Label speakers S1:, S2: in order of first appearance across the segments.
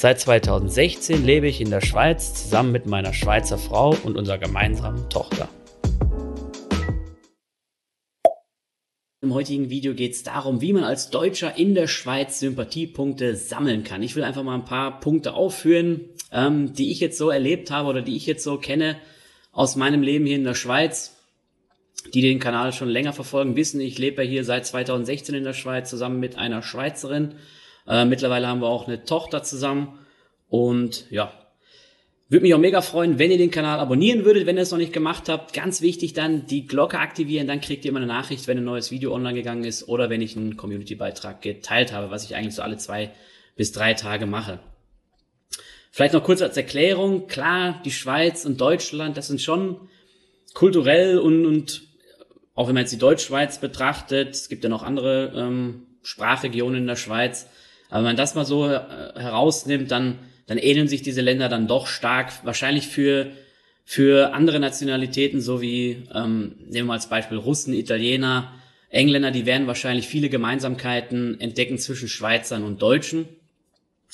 S1: Seit 2016 lebe ich in der Schweiz zusammen mit meiner Schweizer Frau und unserer gemeinsamen Tochter. Im heutigen Video geht es darum, wie man als Deutscher in der Schweiz Sympathiepunkte sammeln kann. Ich will einfach mal ein paar Punkte aufführen, ähm, die ich jetzt so erlebt habe oder die ich jetzt so kenne, aus meinem Leben hier in der Schweiz. Die den Kanal schon länger verfolgen, wissen, ich lebe ja hier seit 2016 in der Schweiz zusammen mit einer Schweizerin. Äh, mittlerweile haben wir auch eine Tochter zusammen. Und ja, würde mich auch mega freuen, wenn ihr den Kanal abonnieren würdet, wenn ihr es noch nicht gemacht habt. Ganz wichtig dann die Glocke aktivieren, dann kriegt ihr immer eine Nachricht, wenn ein neues Video online gegangen ist oder wenn ich einen Community-Beitrag geteilt habe, was ich eigentlich so alle zwei bis drei Tage mache. Vielleicht noch kurz als Erklärung, klar, die Schweiz und Deutschland, das sind schon kulturell und, und auch wenn man jetzt die Deutschschweiz betrachtet, es gibt ja noch andere ähm, Sprachregionen in der Schweiz, aber wenn man das mal so äh, herausnimmt, dann, dann ähneln sich diese Länder dann doch stark, wahrscheinlich für, für andere Nationalitäten, so wie, ähm, nehmen wir als Beispiel Russen, Italiener, Engländer, die werden wahrscheinlich viele Gemeinsamkeiten entdecken zwischen Schweizern und Deutschen.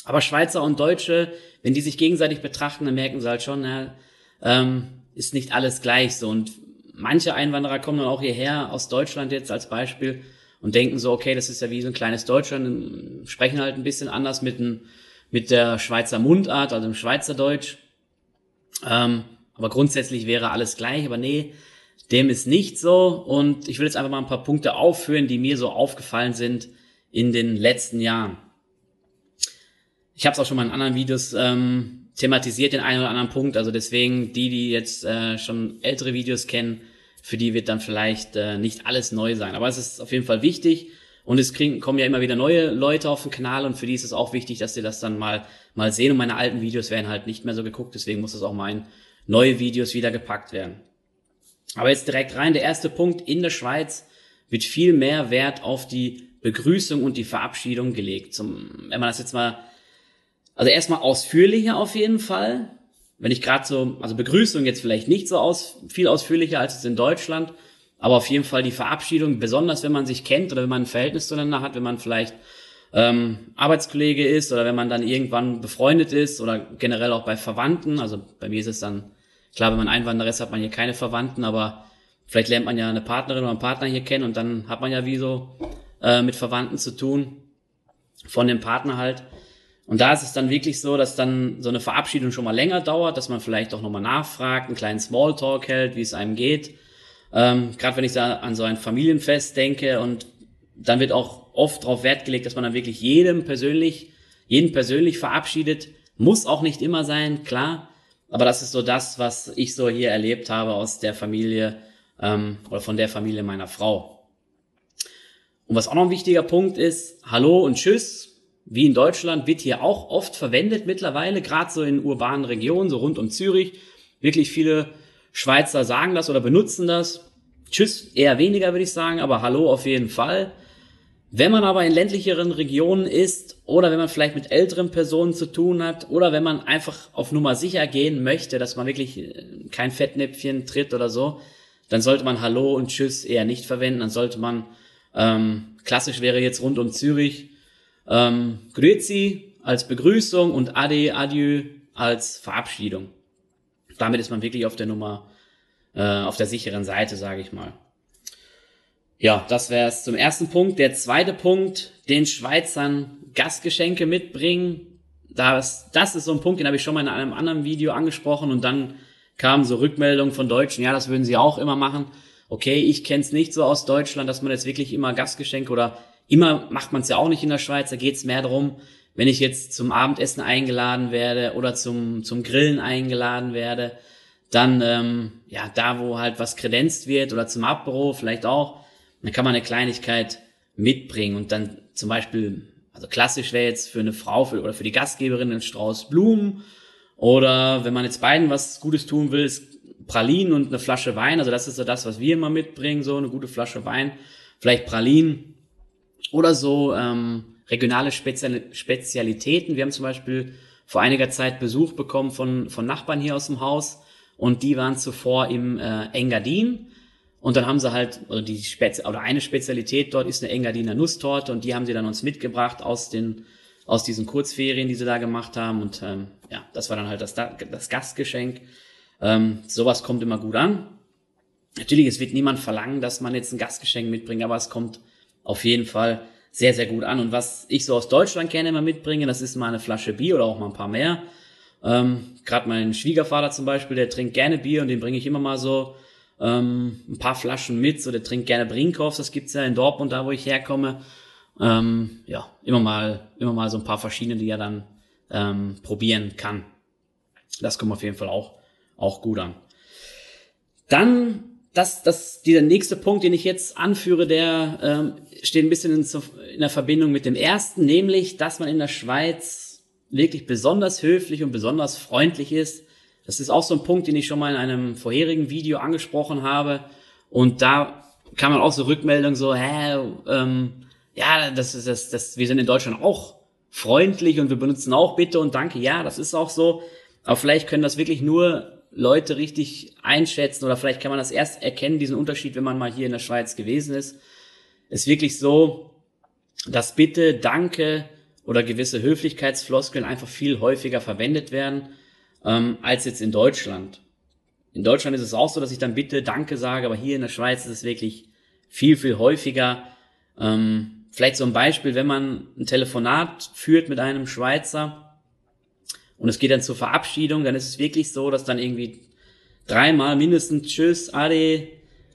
S1: Aber Schweizer und Deutsche, wenn die sich gegenseitig betrachten, dann merken sie halt schon, na, ähm, ist nicht alles gleich so. Und manche Einwanderer kommen dann auch hierher aus Deutschland jetzt als Beispiel und denken so, okay, das ist ja wie so ein kleines Deutschland, sprechen halt ein bisschen anders mit, dem, mit der Schweizer Mundart, also im Schweizerdeutsch. Ähm, aber grundsätzlich wäre alles gleich, aber nee, dem ist nicht so. Und ich will jetzt einfach mal ein paar Punkte aufführen, die mir so aufgefallen sind in den letzten Jahren. Ich habe es auch schon mal in anderen Videos ähm, thematisiert, den einen oder anderen Punkt. Also deswegen, die, die jetzt äh, schon ältere Videos kennen, für die wird dann vielleicht äh, nicht alles neu sein. Aber es ist auf jeden Fall wichtig. Und es kriegen, kommen ja immer wieder neue Leute auf den Kanal und für die ist es auch wichtig, dass sie das dann mal, mal sehen. Und meine alten Videos werden halt nicht mehr so geguckt, deswegen muss das auch mal in neue Videos wieder gepackt werden. Aber jetzt direkt rein. Der erste Punkt in der Schweiz wird viel mehr Wert auf die Begrüßung und die Verabschiedung gelegt. Zum, wenn man das jetzt mal also erstmal ausführlicher auf jeden Fall. Wenn ich gerade so, also Begrüßung jetzt vielleicht nicht so aus, viel ausführlicher als es in Deutschland, aber auf jeden Fall die Verabschiedung, besonders wenn man sich kennt oder wenn man ein Verhältnis zueinander hat, wenn man vielleicht ähm, Arbeitskollege ist oder wenn man dann irgendwann befreundet ist oder generell auch bei Verwandten. Also bei mir ist es dann, klar, wenn man Einwanderer ist, hat man hier keine Verwandten, aber vielleicht lernt man ja eine Partnerin oder einen Partner hier kennen und dann hat man ja wie so äh, mit Verwandten zu tun, von dem Partner halt. Und da ist es dann wirklich so, dass dann so eine Verabschiedung schon mal länger dauert, dass man vielleicht auch nochmal nachfragt, einen kleinen Smalltalk hält, wie es einem geht. Ähm, Gerade wenn ich da an so ein Familienfest denke und dann wird auch oft darauf Wert gelegt, dass man dann wirklich jedem persönlich, jeden persönlich verabschiedet. Muss auch nicht immer sein, klar. Aber das ist so das, was ich so hier erlebt habe aus der Familie ähm, oder von der Familie meiner Frau. Und was auch noch ein wichtiger Punkt ist, Hallo und Tschüss wie in Deutschland, wird hier auch oft verwendet mittlerweile, gerade so in urbanen Regionen, so rund um Zürich. Wirklich viele Schweizer sagen das oder benutzen das. Tschüss eher weniger, würde ich sagen, aber Hallo auf jeden Fall. Wenn man aber in ländlicheren Regionen ist oder wenn man vielleicht mit älteren Personen zu tun hat oder wenn man einfach auf Nummer sicher gehen möchte, dass man wirklich äh, kein Fettnäpfchen tritt oder so, dann sollte man Hallo und Tschüss eher nicht verwenden. Dann sollte man, ähm, klassisch wäre jetzt rund um Zürich, ähm, Grüezi als Begrüßung und Ade, Adieu als Verabschiedung. Damit ist man wirklich auf der Nummer, äh, auf der sicheren Seite, sage ich mal. Ja, das wäre es zum ersten Punkt. Der zweite Punkt, den Schweizern Gastgeschenke mitbringen. Das, das ist so ein Punkt, den habe ich schon mal in einem anderen Video angesprochen und dann kamen so Rückmeldungen von Deutschen, ja, das würden sie auch immer machen. Okay, ich kenne es nicht so aus Deutschland, dass man jetzt wirklich immer Gastgeschenke oder Immer macht man es ja auch nicht in der Schweiz, da geht es mehr darum, wenn ich jetzt zum Abendessen eingeladen werde oder zum, zum Grillen eingeladen werde, dann ähm, ja da, wo halt was kredenzt wird oder zum Abbüro vielleicht auch, dann kann man eine Kleinigkeit mitbringen und dann zum Beispiel, also klassisch wäre jetzt für eine Frau für, oder für die Gastgeberin ein Strauß Blumen Oder wenn man jetzt beiden was Gutes tun will, ist Pralinen und eine Flasche Wein. Also das ist so das, was wir immer mitbringen, so eine gute Flasche Wein. Vielleicht Pralinen oder so ähm, regionale Spezial Spezialitäten. Wir haben zum Beispiel vor einiger Zeit Besuch bekommen von, von Nachbarn hier aus dem Haus und die waren zuvor im äh, Engadin und dann haben sie halt, oder, die Spezi oder eine Spezialität dort ist eine Engadiner Nusstorte und die haben sie dann uns mitgebracht aus den aus diesen Kurzferien, die sie da gemacht haben und ähm, ja, das war dann halt das, das Gastgeschenk. Ähm, sowas kommt immer gut an. Natürlich, es wird niemand verlangen, dass man jetzt ein Gastgeschenk mitbringt, aber es kommt auf jeden Fall sehr, sehr gut an. Und was ich so aus Deutschland kenne, immer mitbringe, das ist mal eine Flasche Bier oder auch mal ein paar mehr. Ähm, Gerade mein Schwiegervater zum Beispiel, der trinkt gerne Bier und den bringe ich immer mal so ähm, ein paar Flaschen mit. So, der trinkt gerne Brinkhoffs, das gibt's ja in Dortmund, da wo ich herkomme. Ähm, ja, immer mal, immer mal so ein paar verschiedene, die er dann ähm, probieren kann. Das kommt auf jeden Fall auch, auch gut an. Dann das, das, dieser nächste Punkt, den ich jetzt anführe, der ähm, steht ein bisschen in, in der Verbindung mit dem ersten, nämlich, dass man in der Schweiz wirklich besonders höflich und besonders freundlich ist. Das ist auch so ein Punkt, den ich schon mal in einem vorherigen Video angesprochen habe. Und da kann man auch so Rückmeldungen so, hä, ähm, ja, das ist das, das, wir sind in Deutschland auch freundlich und wir benutzen auch Bitte und Danke. Ja, das ist auch so. Aber vielleicht können das wirklich nur Leute richtig einschätzen oder vielleicht kann man das erst erkennen, diesen Unterschied, wenn man mal hier in der Schweiz gewesen ist. Ist wirklich so, dass Bitte, Danke oder gewisse Höflichkeitsfloskeln einfach viel häufiger verwendet werden ähm, als jetzt in Deutschland. In Deutschland ist es auch so, dass ich dann Bitte, Danke sage, aber hier in der Schweiz ist es wirklich viel, viel häufiger. Ähm, vielleicht so ein Beispiel, wenn man ein Telefonat führt mit einem Schweizer, und es geht dann zur Verabschiedung, dann ist es wirklich so, dass dann irgendwie dreimal mindestens Tschüss, Ade,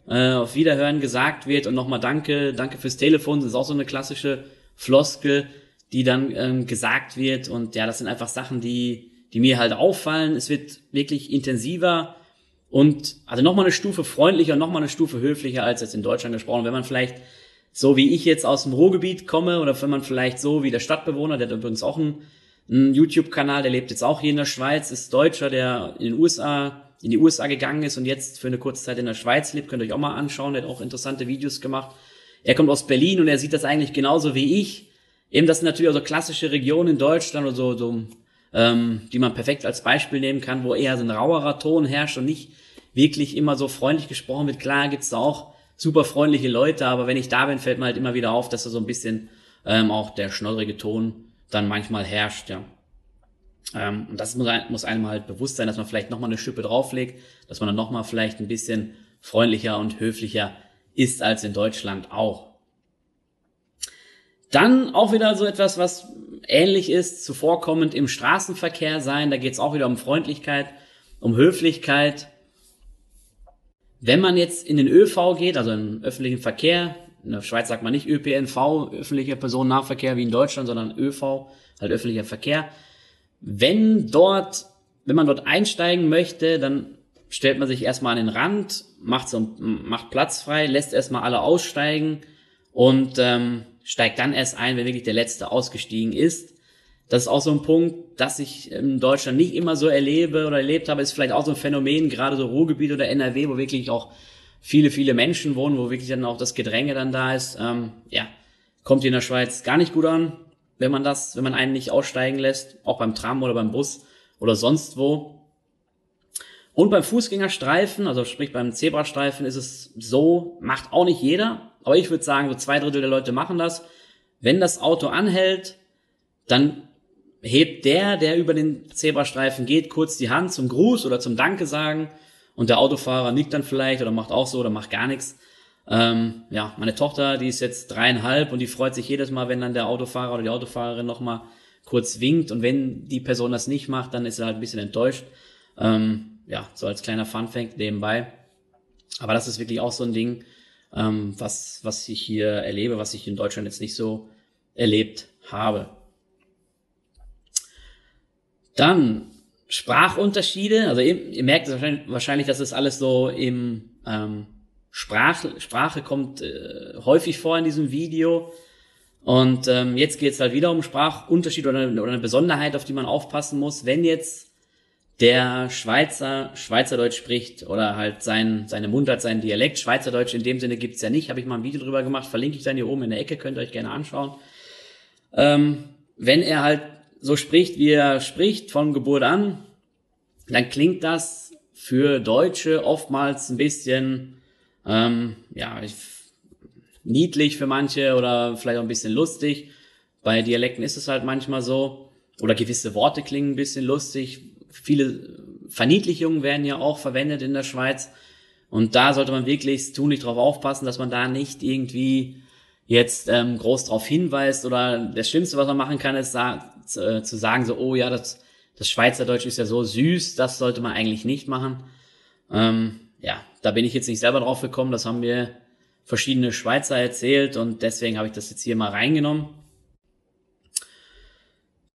S1: äh, auf Wiederhören gesagt wird und nochmal Danke, Danke fürs Telefon. Das ist auch so eine klassische Floskel, die dann ähm, gesagt wird. Und ja, das sind einfach Sachen, die, die mir halt auffallen. Es wird wirklich intensiver und also nochmal eine Stufe freundlicher und nochmal eine Stufe höflicher als jetzt in Deutschland gesprochen. Wenn man vielleicht so wie ich jetzt aus dem Ruhrgebiet komme oder wenn man vielleicht so wie der Stadtbewohner, der hat übrigens auch ein ein YouTube-Kanal, der lebt jetzt auch hier in der Schweiz, ist Deutscher, der in den USA, in die USA gegangen ist und jetzt für eine kurze Zeit in der Schweiz lebt. Könnt ihr euch auch mal anschauen, der hat auch interessante Videos gemacht. Er kommt aus Berlin und er sieht das eigentlich genauso wie ich. Eben, das sind natürlich auch so klassische Regionen in Deutschland oder so, so ähm, die man perfekt als Beispiel nehmen kann, wo eher so ein rauerer Ton herrscht und nicht wirklich immer so freundlich gesprochen wird. Klar gibt's da auch super freundliche Leute, aber wenn ich da bin, fällt mir halt immer wieder auf, dass da so ein bisschen ähm, auch der schnoddrige Ton dann manchmal herrscht, ja. Ähm, und das muss, einem halt bewusst sein, dass man vielleicht nochmal eine Schippe drauflegt, dass man dann nochmal vielleicht ein bisschen freundlicher und höflicher ist als in Deutschland auch. Dann auch wieder so etwas, was ähnlich ist, zuvorkommend im Straßenverkehr sein. Da geht es auch wieder um Freundlichkeit, um Höflichkeit. Wenn man jetzt in den ÖV geht, also in öffentlichen Verkehr, in der Schweiz sagt man nicht ÖPNV, öffentlicher Personennahverkehr wie in Deutschland, sondern ÖV, halt öffentlicher Verkehr. Wenn dort, wenn man dort einsteigen möchte, dann stellt man sich erstmal an den Rand, macht so, macht Platz frei, lässt erstmal alle aussteigen und ähm, steigt dann erst ein, wenn wirklich der letzte ausgestiegen ist. Das ist auch so ein Punkt, das ich in Deutschland nicht immer so erlebe oder erlebt habe, ist vielleicht auch so ein Phänomen, gerade so Ruhrgebiet oder NRW, wo wirklich auch viele, viele Menschen wohnen, wo wirklich dann auch das Gedränge dann da ist. Ähm, ja, kommt hier in der Schweiz gar nicht gut an, wenn man das, wenn man einen nicht aussteigen lässt, auch beim Tram oder beim Bus oder sonst wo. Und beim Fußgängerstreifen, also sprich beim Zebrastreifen, ist es so, macht auch nicht jeder, aber ich würde sagen, so zwei Drittel der Leute machen das. Wenn das Auto anhält, dann hebt der, der über den Zebrastreifen geht, kurz die Hand zum Gruß oder zum Danke sagen und der Autofahrer nickt dann vielleicht oder macht auch so oder macht gar nichts. Ähm, ja, meine Tochter, die ist jetzt dreieinhalb und die freut sich jedes Mal, wenn dann der Autofahrer oder die Autofahrerin nochmal kurz winkt und wenn die Person das nicht macht, dann ist sie halt ein bisschen enttäuscht. Ähm, ja, so als kleiner Funfact nebenbei. Aber das ist wirklich auch so ein Ding, ähm, was, was ich hier erlebe, was ich in Deutschland jetzt nicht so erlebt habe. Dann Sprachunterschiede, also ihr, ihr merkt wahrscheinlich, wahrscheinlich, dass es alles so im ähm, Sprache, Sprache kommt äh, häufig vor in diesem Video. Und ähm, jetzt geht es halt wieder um Sprachunterschied oder, oder eine Besonderheit, auf die man aufpassen muss. Wenn jetzt der Schweizer Schweizerdeutsch spricht oder halt sein, seine Mundart, sein Dialekt. Schweizerdeutsch in dem Sinne gibt's ja nicht, habe ich mal ein Video drüber gemacht, verlinke ich dann hier oben in der Ecke, könnt ihr euch gerne anschauen. Ähm, wenn er halt so spricht, wie er spricht, von Geburt an, dann klingt das für Deutsche oftmals ein bisschen, ähm, ja, niedlich für manche oder vielleicht auch ein bisschen lustig. Bei Dialekten ist es halt manchmal so. Oder gewisse Worte klingen ein bisschen lustig. Viele Verniedlichungen werden ja auch verwendet in der Schweiz. Und da sollte man wirklich tunlich drauf aufpassen, dass man da nicht irgendwie jetzt ähm, groß drauf hinweist oder das Schlimmste, was man machen kann, ist äh, zu sagen so, oh ja, das, das Schweizerdeutsch ist ja so süß, das sollte man eigentlich nicht machen. Ähm, ja, da bin ich jetzt nicht selber drauf gekommen, das haben mir verschiedene Schweizer erzählt und deswegen habe ich das jetzt hier mal reingenommen.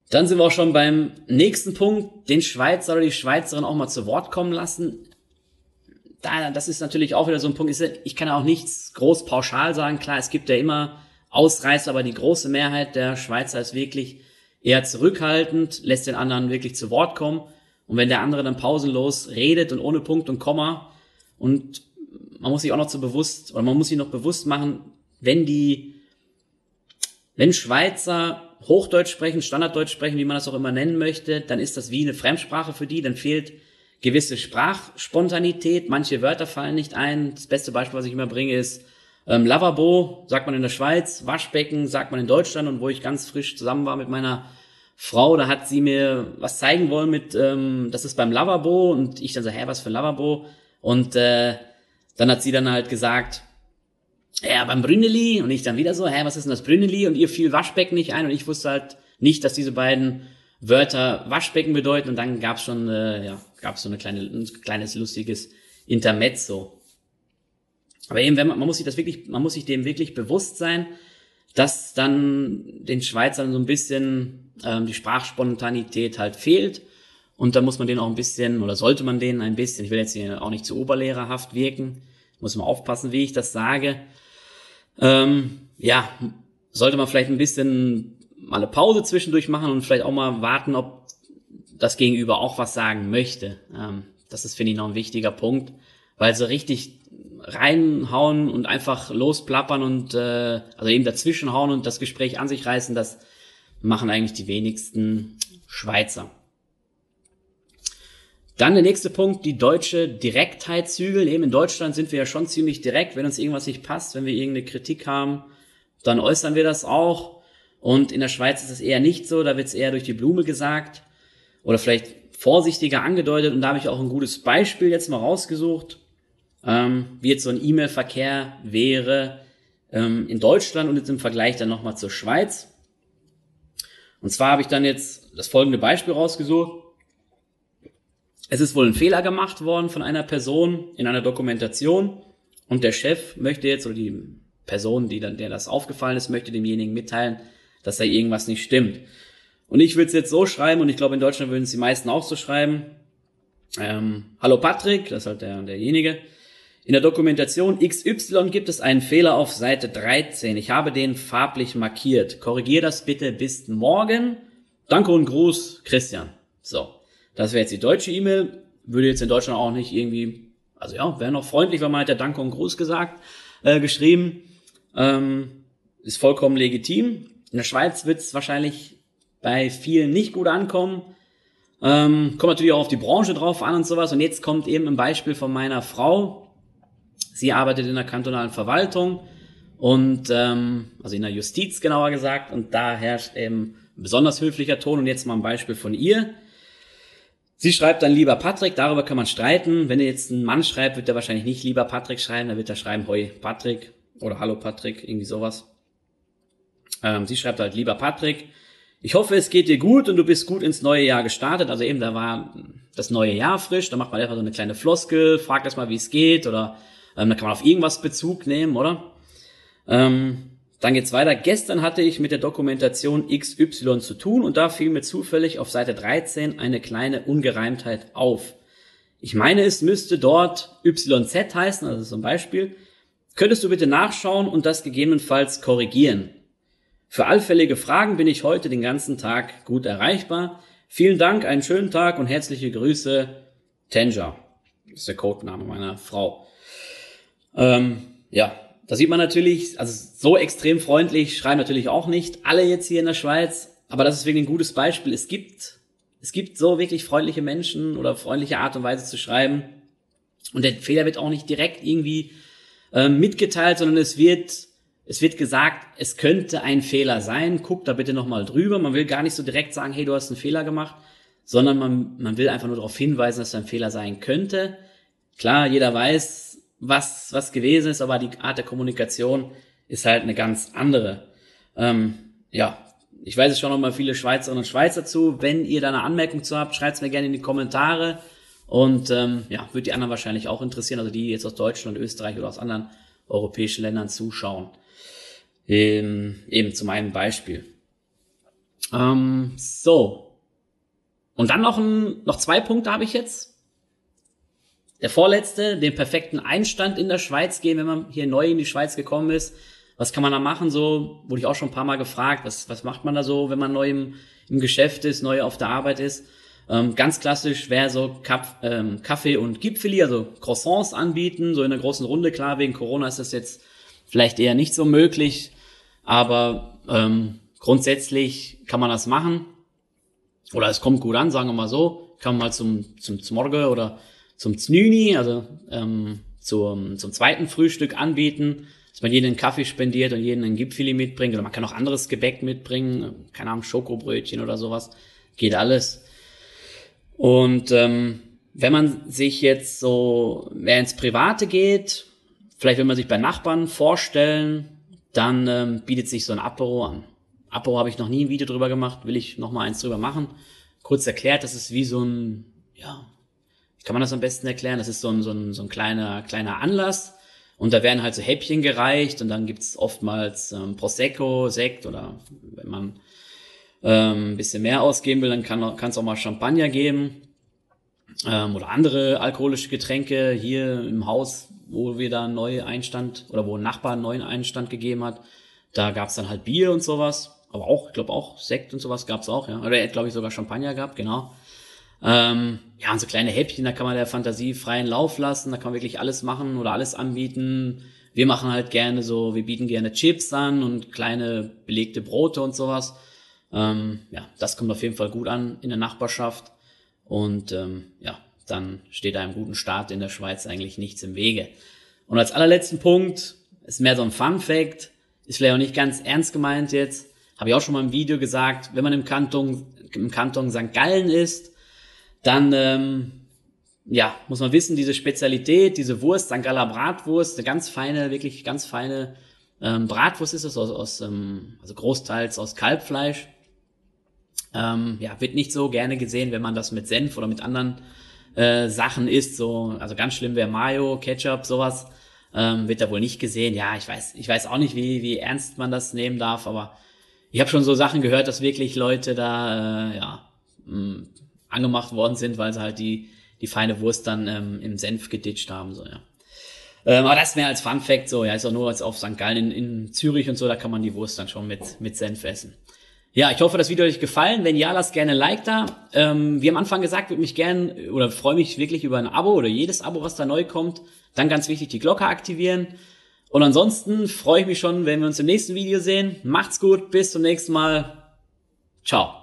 S1: Dann sind wir auch schon beim nächsten Punkt, den Schweizer oder die Schweizerin auch mal zu Wort kommen lassen. Da, das ist natürlich auch wieder so ein Punkt. Ich kann auch nichts groß pauschal sagen. Klar, es gibt ja immer Ausreißer, aber die große Mehrheit der Schweizer ist wirklich eher zurückhaltend, lässt den anderen wirklich zu Wort kommen. Und wenn der andere dann pausenlos redet und ohne Punkt und Komma und man muss sich auch noch zu bewusst, oder man muss sich noch bewusst machen, wenn die, wenn Schweizer Hochdeutsch sprechen, Standarddeutsch sprechen, wie man das auch immer nennen möchte, dann ist das wie eine Fremdsprache für die, dann fehlt gewisse Sprachspontanität, manche Wörter fallen nicht ein. Das beste Beispiel, was ich immer bringe, ist ähm, Lavabo, sagt man in der Schweiz, Waschbecken sagt man in Deutschland und wo ich ganz frisch zusammen war mit meiner Frau, da hat sie mir was zeigen wollen mit, ähm, das ist beim Lavabo und ich dann so, hä, was für ein Lavabo? Und äh, dann hat sie dann halt gesagt, ja, beim Brünneli und ich dann wieder so, hä, was ist denn das Brünneli? Und ihr fiel Waschbecken nicht ein und ich wusste halt nicht, dass diese beiden Wörter Waschbecken bedeuten und dann gab's schon, äh, ja, gab's so eine kleine, ein kleines lustiges Intermezzo. Aber eben, wenn man, man muss sich das wirklich, man muss sich dem wirklich bewusst sein, dass dann den Schweizern so ein bisschen ähm, die Sprachspontanität halt fehlt. Und da muss man denen auch ein bisschen, oder sollte man denen ein bisschen, ich will jetzt hier auch nicht zu oberlehrerhaft wirken, muss man aufpassen, wie ich das sage, ähm, ja, sollte man vielleicht ein bisschen mal eine Pause zwischendurch machen und vielleicht auch mal warten, ob das Gegenüber auch was sagen möchte. Ähm, das ist, finde ich, noch ein wichtiger Punkt, weil so richtig reinhauen und einfach losplappern und äh, also eben dazwischenhauen und das Gespräch an sich reißen, das machen eigentlich die wenigsten Schweizer. Dann der nächste Punkt, die deutsche Direktheit zügeln. Eben in Deutschland sind wir ja schon ziemlich direkt. Wenn uns irgendwas nicht passt, wenn wir irgendeine Kritik haben, dann äußern wir das auch. Und in der Schweiz ist es eher nicht so. Da wird es eher durch die Blume gesagt oder vielleicht vorsichtiger angedeutet. Und da habe ich auch ein gutes Beispiel jetzt mal rausgesucht, ähm, wie jetzt so ein E-Mail-Verkehr wäre ähm, in Deutschland und jetzt im Vergleich dann nochmal zur Schweiz. Und zwar habe ich dann jetzt das folgende Beispiel rausgesucht. Es ist wohl ein Fehler gemacht worden von einer Person in einer Dokumentation und der Chef möchte jetzt, oder die Person, die dann, der das aufgefallen ist, möchte demjenigen mitteilen, dass da irgendwas nicht stimmt. Und ich würde es jetzt so schreiben, und ich glaube in Deutschland würden es die meisten auch so schreiben. Ähm, Hallo Patrick, das ist halt der, derjenige. In der Dokumentation XY gibt es einen Fehler auf Seite 13. Ich habe den farblich markiert. Korrigier das bitte bis morgen. Danke und Gruß, Christian. So. Das wäre jetzt die deutsche E-Mail. Würde jetzt in Deutschland auch nicht irgendwie, also ja, wäre noch freundlich, wenn man der Danke und Gruß gesagt, äh, geschrieben. Ähm, ist vollkommen legitim. In der Schweiz wird es wahrscheinlich bei vielen nicht gut ankommen. Ähm, kommt natürlich auch auf die Branche drauf an und sowas. Und jetzt kommt eben ein Beispiel von meiner Frau. Sie arbeitet in der kantonalen Verwaltung und ähm, also in der Justiz genauer gesagt. Und da herrscht eben ein besonders höflicher Ton. Und jetzt mal ein Beispiel von ihr. Sie schreibt dann lieber Patrick, darüber kann man streiten. Wenn ihr jetzt ein Mann schreibt, wird er wahrscheinlich nicht lieber Patrick schreiben, dann wird er schreiben, hoi Patrick oder hallo Patrick, irgendwie sowas. Ähm, sie schreibt halt lieber Patrick. Ich hoffe, es geht dir gut und du bist gut ins neue Jahr gestartet. Also eben, da war das neue Jahr frisch, da macht man einfach so eine kleine Floskel, fragt erstmal, wie es geht oder ähm, da kann man auf irgendwas Bezug nehmen, oder? Ähm, dann geht's weiter. Gestern hatte ich mit der Dokumentation XY zu tun und da fiel mir zufällig auf Seite 13 eine kleine Ungereimtheit auf. Ich meine, es müsste dort YZ heißen, also zum Beispiel. Könntest du bitte nachschauen und das gegebenenfalls korrigieren? Für allfällige Fragen bin ich heute den ganzen Tag gut erreichbar. vielen Dank, einen schönen Tag und herzliche Grüße, Tenja. Das ist der Codename meiner Frau. Ähm, ja, da sieht man natürlich, also so extrem freundlich schreiben natürlich auch nicht alle jetzt hier in der Schweiz, aber das ist wirklich ein gutes Beispiel. Es gibt, es gibt so wirklich freundliche Menschen oder freundliche Art und Weise zu schreiben. Und der Fehler wird auch nicht direkt irgendwie äh, mitgeteilt, sondern es wird, es wird gesagt, es könnte ein Fehler sein. Guck da bitte nochmal drüber. Man will gar nicht so direkt sagen, hey, du hast einen Fehler gemacht, sondern man, man will einfach nur darauf hinweisen, dass da ein Fehler sein könnte. Klar, jeder weiß, was, was gewesen ist, aber die Art der Kommunikation ist halt eine ganz andere. Ähm, ja, ich weiß es schon noch mal viele Schweizerinnen und Schweizer zu. Wenn ihr da eine Anmerkung zu habt, schreibt es mir gerne in die Kommentare. Und ähm, ja, wird die anderen wahrscheinlich auch interessieren, also die jetzt aus Deutschland, Österreich oder aus anderen europäischen Ländern zuschauen. Ähm, eben zu meinem Beispiel. Ähm, so. Und dann noch, ein, noch zwei Punkte habe ich jetzt. Der vorletzte, den perfekten Einstand in der Schweiz gehen, wenn man hier neu in die Schweiz gekommen ist. Was kann man da machen? So wurde ich auch schon ein paar Mal gefragt. Was, was macht man da so, wenn man neu im, im Geschäft ist, neu auf der Arbeit ist? Ähm, ganz klassisch wäre so Kaff, ähm, Kaffee und Gipfeli, also Croissants anbieten, so in einer großen Runde. Klar, wegen Corona ist das jetzt vielleicht eher nicht so möglich, aber ähm, grundsätzlich kann man das machen. Oder es kommt gut an, sagen wir mal so. Kann man mal zum, zum Zmorge oder zum Znüni, also ähm, zum, zum zweiten Frühstück anbieten, dass man jeden einen Kaffee spendiert und jeden einen Gipfeli mitbringt. Oder man kann auch anderes Gebäck mitbringen, keine Ahnung, Schokobrötchen oder sowas. Geht alles. Und ähm, wenn man sich jetzt so mehr ins Private geht, vielleicht will man sich bei Nachbarn vorstellen, dann ähm, bietet sich so ein Apero an. Apero habe ich noch nie ein Video drüber gemacht, will ich noch mal eins drüber machen. Kurz erklärt, das ist wie so ein, ja, kann man das am besten erklären? Das ist so ein, so ein, so ein kleiner, kleiner Anlass. Und da werden halt so Häppchen gereicht und dann gibt's oftmals ähm, Prosecco, Sekt oder wenn man ähm, ein bisschen mehr ausgeben will, dann kann es auch mal Champagner geben ähm, oder andere alkoholische Getränke hier im Haus, wo wir da einen neuen Einstand oder wo ein Nachbar einen neuen Einstand gegeben hat. Da gab's dann halt Bier und sowas, aber auch, ich glaube auch Sekt und sowas gab's auch, ja. Oder er hat, glaube ich, sogar Champagner gehabt, genau. Ähm, ja, und so kleine Häppchen, da kann man der Fantasie freien Lauf lassen, da kann man wirklich alles machen oder alles anbieten. Wir machen halt gerne so, wir bieten gerne Chips an und kleine belegte Brote und sowas. Ähm, ja, das kommt auf jeden Fall gut an in der Nachbarschaft. Und ähm, ja, dann steht einem guten Start in der Schweiz eigentlich nichts im Wege. Und als allerletzten Punkt ist mehr so ein Fun Fact, ist vielleicht auch nicht ganz ernst gemeint jetzt, habe ich auch schon mal im Video gesagt, wenn man im Kanton, im Kanton St. Gallen ist, dann, ähm, ja, muss man wissen, diese Spezialität, diese Wurst, St. Galler Bratwurst, eine ganz feine, wirklich ganz feine ähm, Bratwurst ist es, aus, aus ähm, also großteils aus Kalbfleisch. Ähm, ja, wird nicht so gerne gesehen, wenn man das mit Senf oder mit anderen äh, Sachen isst. So, also ganz schlimm wäre Mayo, Ketchup, sowas. Ähm, wird da wohl nicht gesehen. Ja, ich weiß, ich weiß auch nicht, wie, wie ernst man das nehmen darf, aber ich habe schon so Sachen gehört, dass wirklich Leute da äh, ja, mh, angemacht worden sind, weil sie halt die, die feine Wurst dann ähm, im Senf geditscht haben, so, ja. Ähm, aber das mehr als Fun Fact, so, ja, ist auch nur als auf St. Gallen in, in Zürich und so, da kann man die Wurst dann schon mit, mit Senf essen. Ja, ich hoffe, das Video hat euch gefallen. Wenn ja, lasst gerne Like da. Ähm, wie am Anfang gesagt, würde mich gern oder freue mich wirklich über ein Abo oder jedes Abo, was da neu kommt. Dann ganz wichtig, die Glocke aktivieren. Und ansonsten freue ich mich schon, wenn wir uns im nächsten Video sehen. Macht's gut, bis zum nächsten Mal. Ciao.